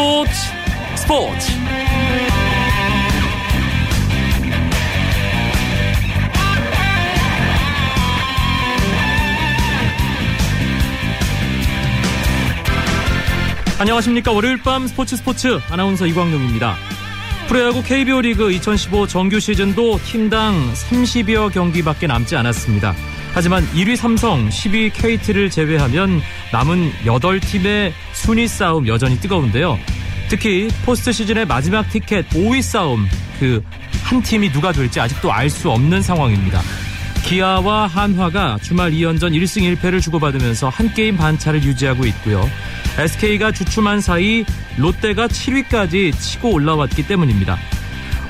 스포츠 스포츠 안녕하십니까 월요일 밤 스포츠 스포츠 아나운서 이광용입니다. 프로야구 KBO 리그 2015 정규 시즌도 팀당 30여 경기밖에 남지 않았습니다. 하지만 1위 삼성, 10위 KT를 제외하면 남은 8팀의 순위 싸움 여전히 뜨거운데요. 특히 포스트 시즌의 마지막 티켓 5위 싸움 그 한 팀이 누가 될지 아직도 알 수 없는 상황입니다. 기아와 한화가 주말 2연전 1승 1패를 주고받으면서 한 게임 반차를 유지하고 있고요. SK가 주춤한 사이 롯데가 7위까지 치고 올라왔기 때문입니다.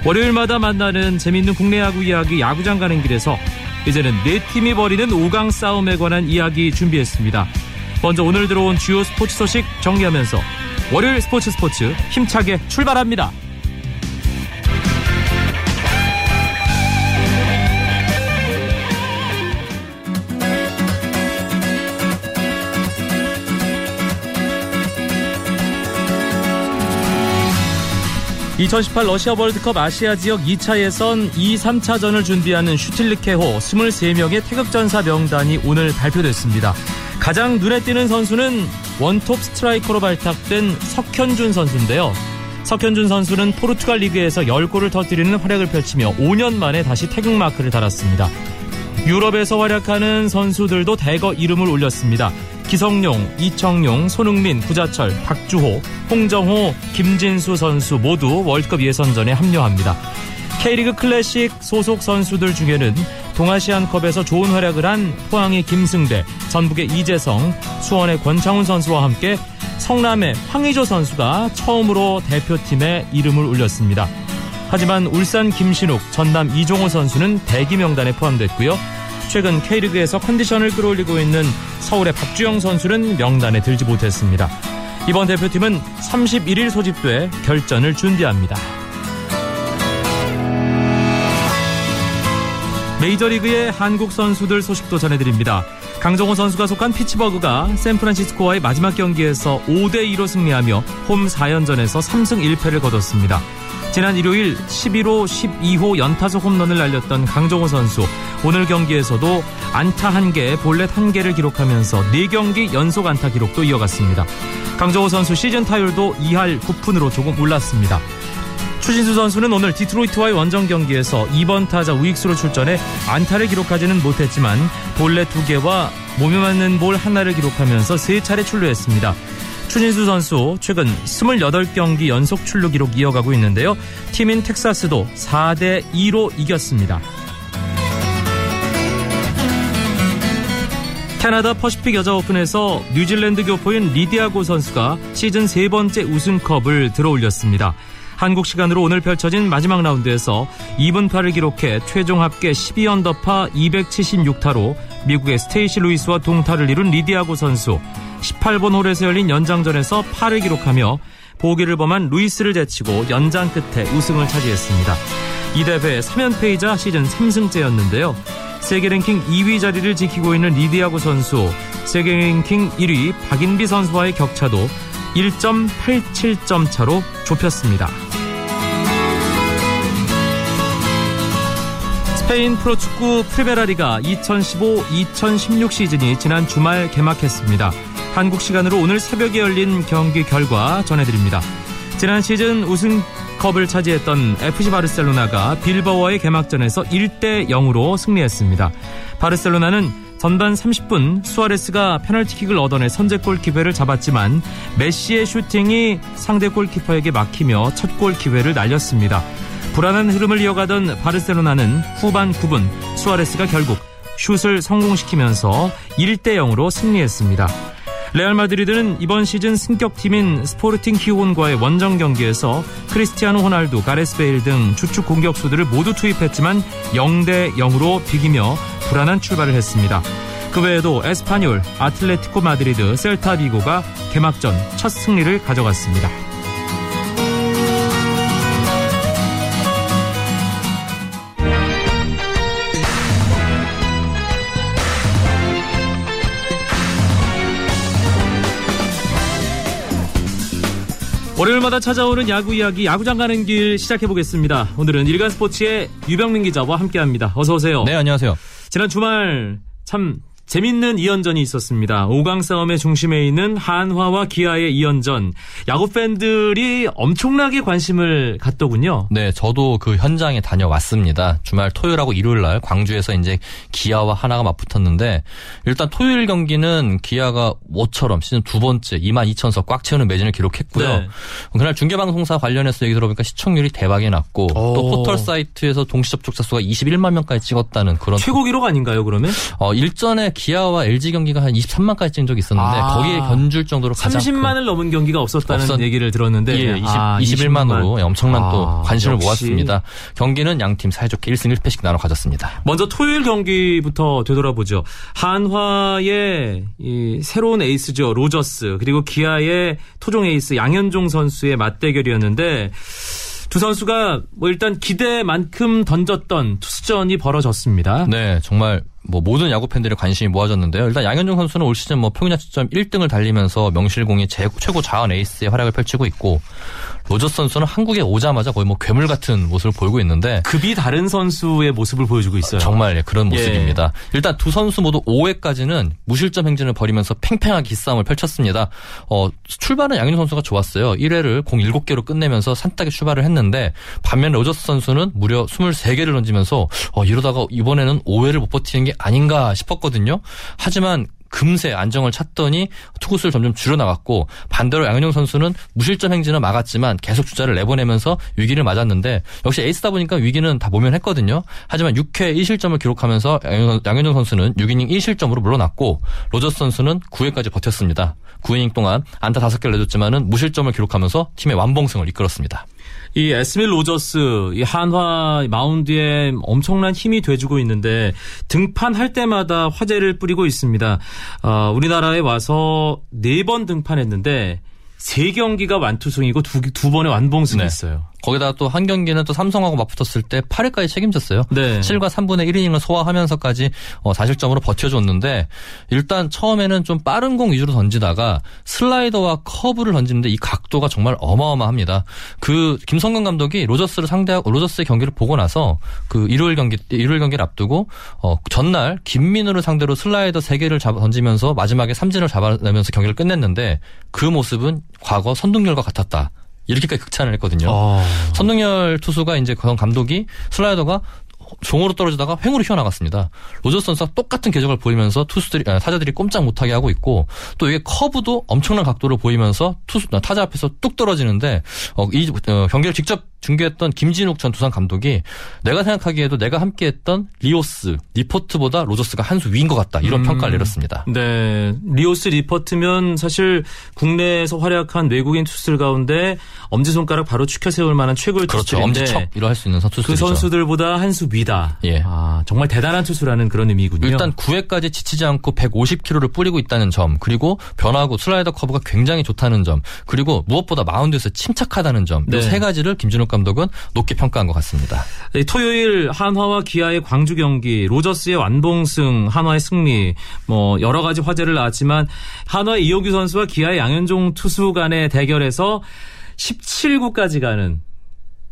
월요일마다 만나는 재밌는 국내 야구 이야기 야구장 가는 길에서 이제는 네 팀이 벌이는 5강 싸움에 관한 이야기 준비했습니다. 먼저 오늘 들어온 주요 스포츠 소식 정리하면서 월요일 스포츠 스포츠 힘차게 출발합니다. 2018 러시아 월드컵 아시아 지역 2차 예선 2, 3차전을 준비하는 슈틸리케호 23명의 태극전사 명단이 오늘 발표됐습니다. 가장 눈에 띄는 선수는 원톱 스트라이커로 발탁된 석현준 선수인데요. 석현준 선수는 포르투갈 리그에서 10골을 터뜨리는 활약을 펼치며 5년 만에 다시 태극 마크를 달았습니다. 유럽에서 활약하는 선수들도 대거 이름을 올렸습니다. 기성용, 이청용, 손흥민, 구자철, 박주호, 홍정호, 김진수 선수 모두 월드컵 예선전에 합류합니다. K리그 클래식 소속 선수들 중에는 동아시안컵에서 좋은 활약을 한 포항의 김승대, 전북의 이재성, 수원의 권창훈 선수와 함께 성남의 황의조 선수가 처음으로 대표팀에 이름을 올렸습니다. 하지만 울산 김신욱, 전남 이종호 선수는 대기 명단에 포함됐고요. 최근 K리그에서 컨디션을 끌어올리고 있는 서울의 박주영 선수는 명단에 들지 못했습니다. 이번 대표팀은 31일 소집돼 결전을 준비합니다. 메이저리그의 한국 선수들 소식도 전해드립니다. 강정호 선수가 속한 피츠버그가 샌프란시스코와의 마지막 경기에서 5대2로 승리하며 홈 4연전에서 3승 1패를 거뒀습니다. 지난 일요일 11호 12호 연타석 홈런을 날렸던 강정호 선수 오늘 경기에서도 안타 1개, 볼넷 1개를 기록하면서 4경기 연속 안타 기록도 이어갔습니다. 강정호 선수 시즌 타율도 2할 9푼으로 조금 올랐습니다. 추신수 선수는 오늘 디트로이트와의 원정 경기에서 2번 타자 우익수로 출전해 안타를 기록하지는 못했지만 볼넷 2개와 몸에 맞는 볼 하나를 기록하면서 3차례 출루했습니다. 추신수 선수 최근 28경기 연속 출루 기록 이어가고 있는데요. 팀인 텍사스도 4대 2로 이겼습니다. 캐나다 퍼시픽 여자 오픈에서 뉴질랜드 교포인 리디아고 선수가 시즌 세 번째 우승컵을 들어올렸습니다. 한국 시간으로 오늘 펼쳐진 마지막 라운드에서 이븐파를 기록해 최종 합계 12언더파 276타로 미국의 스테이시 루이스와 동타를 이룬 리디아고 선수 18번 홀에서 열린 연장전에서 파를 기록하며 보기를 범한 루이스를 제치고 연장 끝에 우승을 차지했습니다. 이 대회 3연패이자 시즌 3승째였는데요. 세계 랭킹 2위 자리를 지키고 있는 리디아고 선수, 세계 랭킹 1위 박인비 선수와의 격차도 1.87점 차로 좁혔습니다. 스페인 프로축구 프리메라리가 2015-2016 시즌이 지난 주말 개막했습니다. 한국 시간으로 오늘 새벽에 열린 경기 결과 전해드립니다. 지난 시즌 우승컵을 차지했던 FC 바르셀로나가 빌버와의 개막전에서 1대 0으로 승리했습니다. 바르셀로나는 전반 30분 수아레스가 페널티킥을 얻어내 선제골 기회를 잡았지만 메시의 슈팅이 상대 골키퍼에게 막히며 첫 골 기회를 날렸습니다. 불안한 흐름을 이어가던 바르셀로나는 후반 9분 수아레스가 결국 슛을 성공시키면서 1대 0으로 승리했습니다. 레알 마드리드는 이번 시즌 승격팀인 스포르팅 히혼과의 원정 경기에서 크리스티아노 호날두, 가레스 베일 등 주축 공격수들을 모두 투입했지만 0대 0으로 비기며 불안한 출발을 했습니다. 그 외에도 에스파뇰, 아틀레티코 마드리드, 셀타 비고가 개막전 첫 승리를 가져갔습니다. 월요일마다 찾아오는 야구 이야기 야구장 가는 길 시작해 보겠습니다. 오늘은 일간 스포츠의 유병민 기자와 함께합니다. 어서 오세요. 네, 안녕하세요. 지난 주말 참 재밌는 2연전이 있었습니다. 5강 싸움의 중심에 있는 한화와 기아의 2연전. 야구 팬들이 엄청나게 관심을 갖더군요. 네, 저도 그 현장에 다녀왔습니다. 주말 토요일하고 일요일 날 광주에서 이제 기아와 하나가 맞붙었는데 일단 토요일 경기는 기아가 모처럼 시즌 두 번째 2만 2천석 꽉 채우는 매진을 기록했고요. 네. 그날 중계방송사 관련해서 얘기 들어보니까 시청률이 대박이 났고 오. 또 포털 사이트에서 동시 접촉자 수가 21만 명까지 찍었다는 그런 최고 기록 아닌가요, 그러면? 어, 일전에 기아와 LG 경기가 한 23만까지 찍은 적이 있었는데 아. 거기에 견줄 정도로 가장 30만을 넘은 경기가 없었다는 없었... 얘기를 들었는데 예, 20, 아, 21만으로 20만. 엄청난 아, 또 관심을 역시. 모았습니다. 경기는 양팀 사이좋게 1승 1패씩 나눠 가졌습니다. 먼저 토요일 경기부터 되돌아보죠. 한화의 새로운 에이스죠. 로저스 그리고 기아의 토종 에이스 양현종 선수의 맞대결이었는데 두 선수가 뭐 일단 기대만큼 던졌던 투수전이 벌어졌습니다. 네, 정말 뭐 모든 야구 팬들의 관심이 모아졌는데요. 일단 양현종 선수는 올 시즌 뭐 평균 자책점 1등을 달리면서 명실공히 최고 좌완 에이스의 활약을 펼치고 있고 로저스 선수는 한국에 오자마자 거의 뭐 괴물 같은 모습을 보이고 있는데 급이 다른 선수의 모습을 보여주고 있어요. 정말 예, 그런 모습입니다. 예. 일단 두 선수 모두 5회까지는 무실점 행진을 벌이면서 팽팽한 기싸움을 펼쳤습니다. 어, 출발은 양현종 선수가 좋았어요. 1회를 공 7개로 끝내면서 산뜻하게 출발을 했는데 반면 로저스 선수는 무려 23개를 던지면서 어, 이러다가 이번에는 5회를 못 버티는 게 아닌가 싶었거든요. 하지만 금세 안정을 찾더니 투구수를 점점 줄여나갔고 반대로 양현종 선수는 무실점 행진을 막았지만 계속 주자를 내보내면서 위기를 맞았는데 역시 에이스다 보니까 위기는 다 모면했거든요. 하지만 6회 1실점을 기록하면서 양현종 선수는 6이닝 1실점으로 물러났고 로저스 선수는 9회까지 버텼습니다. 9이닝 동안 안타 5개를 내줬지만은 무실점을 기록하면서 팀의 완봉승을 이끌었습니다. 이 에스밀 로저스 이 한화 마운드에 엄청난 힘이 돼주고 있는데 등판할 때마다 화제를 뿌리고 있습니다. 어, 우리나라에 와서 네 번 등판했는데 세 경기가 완투승이고 두, 두 번의 완봉승이 네. 있어요. 거기다가 또한 경기는 또 삼성하고 맞붙었을 때 8회까지 책임졌어요. 네. 7과 3분의 1이닝을 소화하면서까지 어, 4실점으로 버텨줬는데 일단 처음에는 좀 빠른 공 위주로 던지다가 슬라이더와 커브를 던지는데 이 각도가 정말 어마어마합니다. 그 김성근 감독이 로저스를 상대하고 로저스의 경기를 보고 나서 그 일요일 경기 일요일 경기를 앞두고 어, 전날 김민우를 상대로 슬라이더 3개를 잡아 던지면서 마지막에 삼진을 잡아내면서 경기를 끝냈는데 그 모습은 과거 선동열과 같았다. 이렇게까지 극찬을 했거든요. 아. 선동열 투수가 이제 그런 감독이 슬라이더가 종으로 떨어지다가 횡으로 휘어나갔습니다. 로저스 선수가 똑같은 궤적을 보이면서 투수들이 아, 타자들이 꼼짝 못하게 하고 있고 또 이게 커브도 엄청난 각도를 보이면서 투수 타자 앞에서 뚝 떨어지는데 어, 이 어, 경기를 직접 중계했던 김진욱 전 두산 감독이 내가 생각하기에도 내가 함께했던 리오스, 니퍼트보다 로저스가 한 수 위인 것 같다 이런 음, 평가를 내렸습니다. 네, 리오스 니퍼트면 사실 국내에서 활약한 외국인 투수들 가운데 엄지 손가락 바로 추켜 세울 만한 최고의 그렇죠. 투수인데 엄지척 이럴 수 있는 투수들이죠. 그 선수들보다 한 수 위다. 예, 아, 정말 대단한 투수라는 그런 의미군요. 일단 9회까지 지치지 않고 150km를 뿌리고 있다는 점, 그리고 변화구 슬라이더 커브가 굉장히 좋다는 점, 그리고 무엇보다 마운드에서 침착하다는 점, 네. 이세 가지를 김준욱 감독은 높게 평가한 것 같습니다. 네, 토요일 한화와 기아의 광주 경기, 로저스의 완봉승, 한화의 승리, 뭐 여러 가지 화제를 낳았지만 한화의 이호규 선수와 기아의 양현종 투수 간의 대결에서 17구까지 가는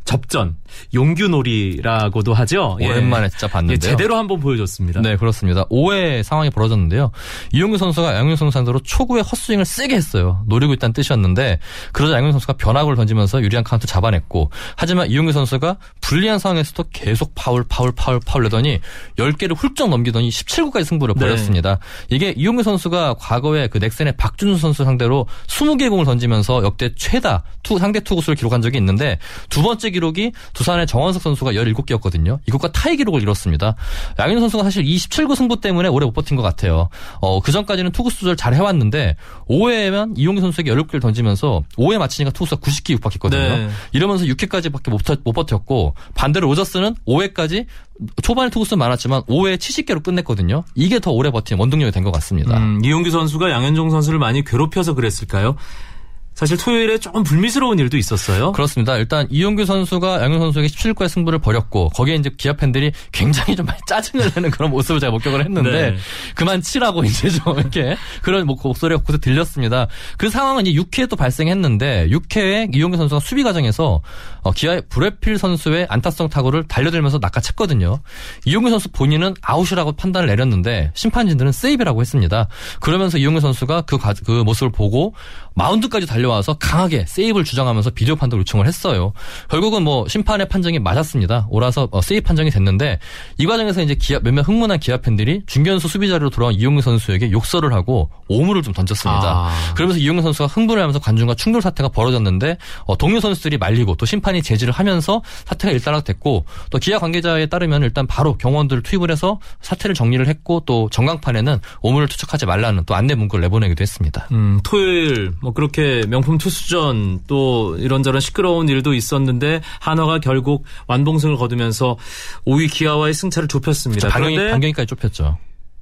접전 용규놀이라고도 하죠. 예. 오랜만에 예. 진짜 봤는데 예, 제대로 한번 보여줬습니다. 네 그렇습니다. 5회 상황이 벌어졌는데요. 이용규 선수가 양현종 선수 상대로 초구에 헛스윙을 세게 했어요. 노리고 있다는 뜻이었는데 그러자 양현종 선수가 변화구를 던지면서 유리한 카운트 잡아냈고 하지만 이용규 선수가 불리한 상황에서도 계속 파울 파울 파울 파울 내더니 10개를 훌쩍 넘기더니 17구까지 승부를 네. 벌였습니다. 이게 이용규 선수가 과거에 그 넥센의 박준수 선수 상대로 20개 공을 던지면서 역대 최다 투, 상대 투구수를 기록한 적이 있는데 두 번째 기록이 두산의 정원석 선수가 17개였거든요. 이것과 타이 기록을 이뤘습니다. 양현우 선수가 사실 27구 승부 때문에 오래 못 버틴 것 같아요. 어, 그 전까지는 투구수 조절 잘 해왔는데 5회에만 이용규 선수에게 17개를 던지면서 5회 마치니까 투구수가 90개 육박했거든요. 네. 이러면서 6회까지밖에 못, 못 버텼고 반대로 로저스는 5회까지 초반에 투구수 많았지만 5회 70개로 끝냈거든요. 이게 더 오래 버틴 원동력이 된 것 같습니다. 음, 이용규 선수가 양현종 선수를 많이 괴롭혀서 그랬을까요? 사실 토요일에 조금 불미스러운 일도 있었어요. 그렇습니다. 일단 이용규 선수가 양현 선수에게 17골의 승부를 벌였고 거기에 이제 기아 팬들이 굉장히 좀 많이 짜증을 내는 그런 모습을 제가 목격을 했는데 네. 그만 치라고 이제 좀 이렇게 그런 목소리가 곳곳에 들렸습니다. 그 상황은 이제 6회에 또 발생했는데 6회에 이용규 선수가 수비 과정에서 어, 기아의 브렛 필 선수의 안타성 타구를 달려들면서 낚아챘거든요. 이용규 선수 본인은 아웃이라고 판단을 내렸는데 심판진들은 세이프라고 했습니다. 그러면서 이용규 선수가 그, 그 모습을 보고 마운드까지 달려와서 강하게 세이프를 주장하면서 비디오 판독 요청을 했어요. 결국은 뭐 심판의 판정이 맞았습니다. 옳아서 어, 세이프 판정이 됐는데 이 과정에서 이제 기아, 몇몇 흥분한 기아 팬들이 중견수 수비 자리로 돌아온 이용규 선수에게 욕설을 하고 오물을 좀 던졌습니다. 아. 그러면서 이용규 선수가 흥분을 하면서 관중과 충돌 사태가 벌어졌는데 어, 동료 선수들이 말리고 또 심판이 제지를 하면서 사태가 일단락됐고 또 기아 관계자에 따르면 일단 바로 경원들을 투입을 해서 사태를 정리를 했고 또 전광판에는 오물을 투척하지 말라는 또 안내 문구를 내보내기도 했습니다. 음, 토요일 뭐뭐 그렇게 명품 투수전 또 이런저런 시끄러운 일도 있었는데 한화가 결국 완봉승을 거두면서 5위 기아와의 승차를 좁혔습니다. 반경이, 반경이까지 좁혔죠.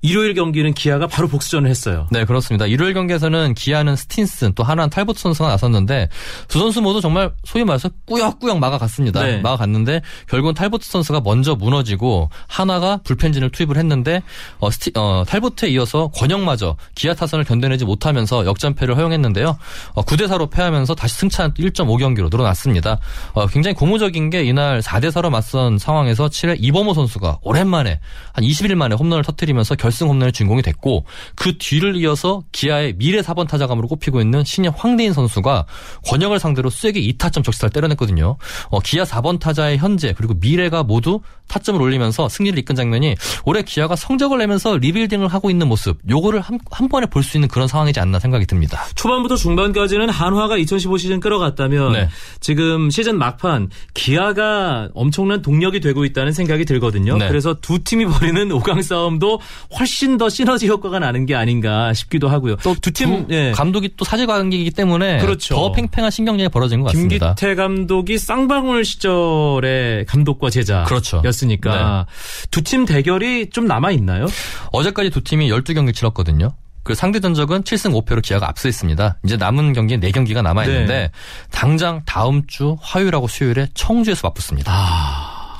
일요일 경기는 기아가 바로 복수전을 했어요. 네, 그렇습니다. 일요일 경기에서는 기아는 스틴슨 또 하나는 탈보트 선수가 나섰는데 두 선수 모두 정말 소위 말해서 꾸역꾸역 막아갔습니다. 네. 막아갔는데 결국은 탈보트 선수가 먼저 무너지고 하나가 불펜진을 투입을 했는데 어, 스티, 어, 탈보트에 이어서 권영마저 기아 타선을 견뎌내지 못하면서 역전패를 허용했는데요. 어, 9대 4로 패하면서 다시 승차 1.5경기로 늘어났습니다. 어, 굉장히 고무적인 게 이날 4대 4로 맞선 상황에서 7회 이범호 선수가 오랜만에 한 21일 만에 홈런을 터뜨리면서 결승 홈런의 주인공이 됐고 그 뒤를 이어서 기아의 미래 4번 타자감으로 꼽히고 있는 신예 황대인 선수가 권혁을 상대로 쐐기 2타점 적시타를 때려냈거든요. 어, 기아 4번 타자의 현재 그리고 미래가 모두 타점을 올리면서 승리를 이끈 장면이 올해 기아가 성적을 내면서 리빌딩을 하고 있는 모습 요거를 한, 한 번에 볼 수 있는 그런 상황이지 않나 생각이 듭니다. 초반부터 중반까지는 한화가 2015 시즌 끌어갔다면 네. 지금 시즌 막판 기아가 엄청난 동력이 되고 있다는 생각이 들거든요. 네. 그래서 두 팀이 벌이는 5강 싸움도 훨씬 더 시너지 효과가 나는 게 아닌가 싶기도 하고요. 또 두팀 예. 감독이 또 사제 관계이기 때문에 그렇죠. 더 팽팽한 신경전이 벌어진 것 같습니다. 김기태 감독이 쌍방울 시절의 감독과 제자 그렇죠. 였으니까 네. 두팀 대결이 좀 남아 있나요? 어제까지 두 팀이 12경기 치렀거든요. 그 상대 전적은 7승 5패로 기아가 앞서 있습니다. 이제 남은 경기는 4경기가 남아 있는데 네. 당장 다음 주 화요일하고 수요일에 청주에서 맞붙습니다. 아...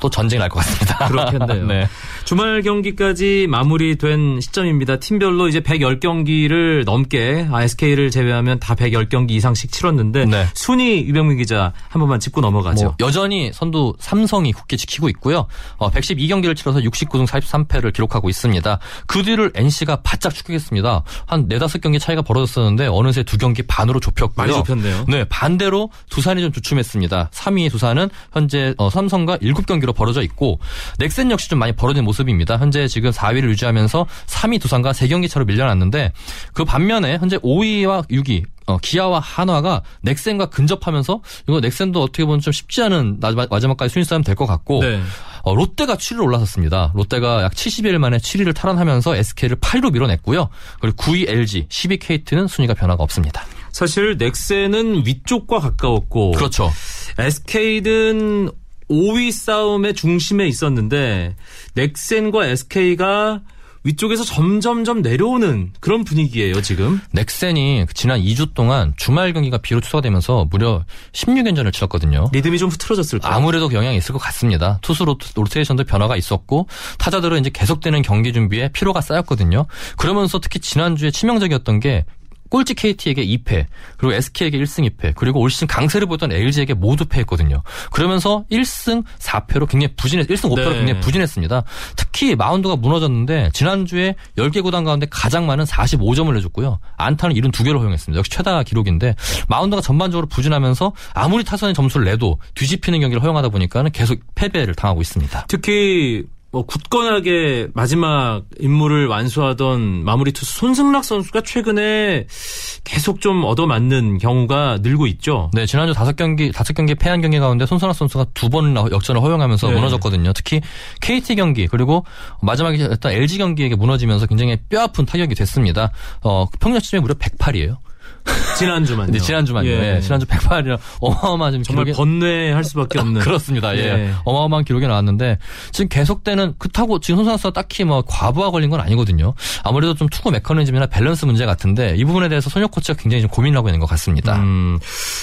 또 전쟁이 날 것 같습니다. 그렇겠네요. 네. 주말 경기까지 마무리된 시점입니다. 팀별로 이제 110경기를 넘게 SK를 제외하면 다 110경기 이상씩 치렀는데 네. 순위 유병민 기자 한 번만 짚고 넘어가죠. 뭐 여전히 선두 삼성이 굳게 지키고 있고요. 어, 112경기를 치러서 69승 43패를 기록하고 있습니다. 그 뒤를 NC가 바짝 추격했습니다. 한 4, 5경기 차이가 벌어졌었는데 어느새 두 경기 반으로 좁혔고요. 많이 좁혔네요. 네, 반대로 두산이 좀 주춤했습니다. 3위 두산은 현재 어, 삼성과 7경기 로 벌어져 있고 넥센 역시 좀 많이 벌어진 모습 모습입니다. 현재 지금 4위를 유지하면서 3위 두산과 3경기 차로 밀려났는데 그 반면에 현재 5위와 6위 어, 기아와 한화가 넥센과 근접하면서 이거 넥센도 어떻게 보면 좀 쉽지 않은 마지막까지 순위 싸움 될 것 같고 네. 어, 롯데가 7위로 올라섰습니다. 롯데가 약 70일 만에 7위를 탈환하면서 SK를 8위로 밀어냈고요. 그리고 9위 LG, 10위 KT는 순위가 변화가 없습니다. 사실 넥센은 위쪽과 가까웠고 그렇죠. SK는 5위 싸움의 중심에 있었는데 넥센과 SK가 위쪽에서 점점점 내려오는 그런 분위기예요, 지금. 넥센이 지난 2주 동안 주말 경기가 비로 취소되면서 무려 16연전을 치렀거든요. 리듬이 좀 흐트러졌을까요? 아무래도 영향이 있을 것 같습니다. 투수 로테이션도 변화가 있었고 타자들은 이제 계속되는 경기 준비에 피로가 쌓였거든요. 그러면서 특히 지난주에 치명적이었던 게 꼴찌 KT에게 2패, 그리고 SK에게 1승 2패, 그리고 올 시즌 강세를 보던 LG에게 모두 패했거든요. 그러면서 1승 4패로 굉장히 부진했, 1승 5패로 네. 굉장히 부진했습니다. 특히 마운드가 무너졌는데 지난주에 10개 구단 가운데 가장 많은 45점을 내줬고요. 안타는 72개를 허용했습니다. 역시 최다 기록인데 마운드가 전반적으로 부진하면서 아무리 타선의 점수를 내도 뒤집히는 경기를 허용하다 보니까는 계속 패배를 당하고 있습니다. 특히 뭐 굳건하게 마지막 임무를 완수하던 마무리 투수 손승락 선수가 최근에 계속 좀 얻어맞는 경우가 늘고 있죠. 네, 지난주 다섯 경기 다섯 경기 패한 경기 가운데 손승락 선수가 두 번이나 역전을 허용하면서 네. 무너졌거든요. 특히 KT 경기 그리고 마지막에 했던 LG 경기에게 무너지면서 굉장히 뼈아픈 타격이 됐습니다. 어, 평균 치점이 무려 108이에요. 지난주만요. 네, 지난주만요. 예. 예. 지난주 108이라 어마어마한 좀 정말 기록이... 번뇌할 수밖에 없는 그렇습니다. 예. 예. 어마어마한 기록이 나왔는데 지금 계속되는 그렇다고 지금 손 선수가 딱히 뭐 과부하 걸린 건 아니거든요. 아무래도 좀 투구 메커니즘이나 밸런스 문제 같은데 이 부분에 대해서 손혁 코치가 굉장히 좀 고민을 하고 있는 것 같습니다. 음,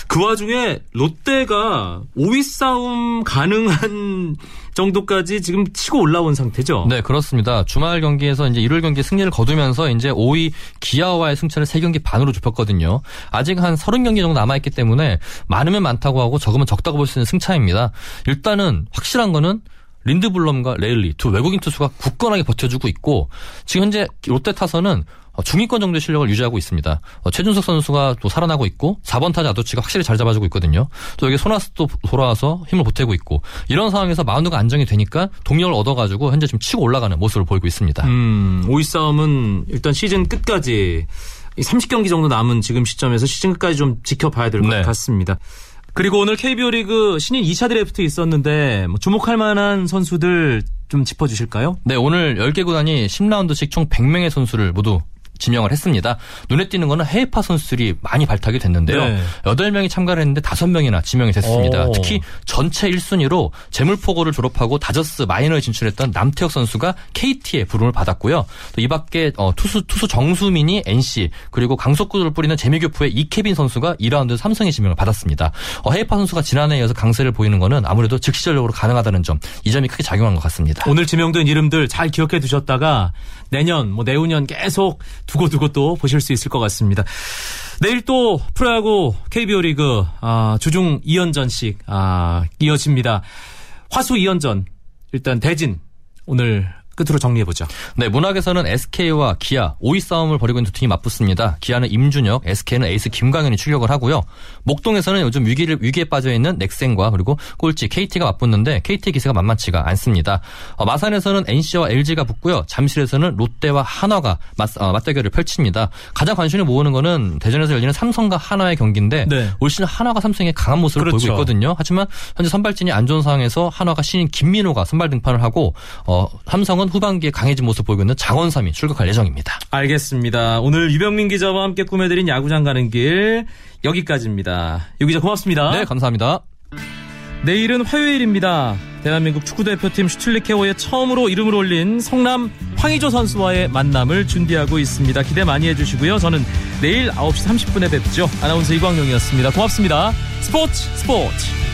그 와중에 롯데가 5위 싸움 가능한 정도까지 지금 치고 올라온 상태죠. 네, 그렇습니다. 주말 경기에서 이제 일요일 경기 승리를 거두면서 이제 5위 기아와의 승차를 3경기 반으로 좁혔거든요. 아직 한 30경기 정도 남아있기 때문에 많으면 많다고 하고 적으면 적다고 볼 수 있는 승차입니다. 일단은 확실한 거는 린드블럼과 레일리 두 외국인 투수가 굳건하게 버텨주고 있고 지금 현재 롯데 타선은 어, 중위권 정도의 실력을 유지하고 있습니다. 어, 최준석 선수가 또 살아나고 있고 4번 타자 아도치가 확실히 잘 잡아주고 있거든요. 또 여기 소나스도 돌아와서 힘을 보태고 있고 이런 상황에서 마운드가 안정이 되니까 동력을 얻어가지고 현재 지금 치고 올라가는 모습을 보이고 있습니다. 음, 5위 싸움은 일단 시즌 끝까지 30경기 정도 남은 지금 시점에서 시즌 끝까지 좀 지켜봐야 될것 네. 같습니다. 그리고 오늘 KBO 리그 신인 2차 드래프트 있었는데 뭐 주목할 만한 선수들 좀 짚어주실까요? 네, 오늘 10개 구단이 10라운드씩 총 100명의 선수를 모두 지명을 했습니다. 눈에 띄는 거는 해외파 선수들이 많이 발탁이 됐는데요. 네. 8명이 참가를 했는데 5명이나 지명이 됐습니다. 오. 특히 전체 1순위로 재물포고를 졸업하고 다저스 마이너에 진출했던 남태혁 선수가 KT의 부름을 받았고요. 또 이 밖에 어, 투수 투수 정수민이 NC 그리고 강속구를 뿌리는 재미교프의 이케빈 선수가 2라운드 삼성의 지명을 받았습니다. 어, 해외파 선수가 지난해에 이어서 강세를 보이는 거는 아무래도 즉시전력으로 가능하다는 점, 이 점이 크게 작용한 것 같습니다. 오늘 지명된 이름들 잘 기억해 두셨다가 내년 뭐 내후년 계속 두고두고 또 보실 수 있을 것 같습니다. 내일 또 프로야구 KBO 리그 아, 주중 2연전씩 아, 이어집니다. 화수 2연전 일단 대진 오늘 끝으로 정리해보죠. 네, 문학에서는 SK와 기아 5위 싸움을 벌이고 있는 두 팀이 맞붙습니다. 기아는 임준혁, SK는 에이스 김광현이 출격을 하고요. 목동에서는 요즘 위기를, 위기에 빠져있는 넥센과 그리고 꼴찌 KT가 맞붙는데 KT 기세가 만만치가 않습니다. 어, 마산에서는 NC와 LG가 붙고요. 잠실에서는 롯데와 한화가 맞, 어, 맞대결을 펼칩니다. 가장 관심을 모으는 거는 대전에서 열리는 삼성과 한화의 경기인데 네. 올 시즌 한화가 삼성의 강한 모습을 그렇죠. 보이고 있거든요. 하지만 현재 선발진이 안 좋은 상황에서 한화가 신인 김민호가 선발 등판을 하고 어, 삼성은 삼성은 후반기에 강해진 모습 보이고 있는 장원삼이 출격할 예정입니다. 알겠습니다. 오늘 유병민 기자와 함께 꾸며드린 야구장 가는 길 여기까지입니다. 유 기자 고맙습니다. 네, 감사합니다. 내일은 화요일입니다. 대한민국 축구대표팀 슈틸리케오에 처음으로 이름을 올린 성남 황희조 선수와의 만남을 준비하고 있습니다. 기대 많이 해주시고요. 저는 내일 9시 30분에 뵙죠. 아나운서 이광용이었습니다. 고맙습니다. 스포츠 스포츠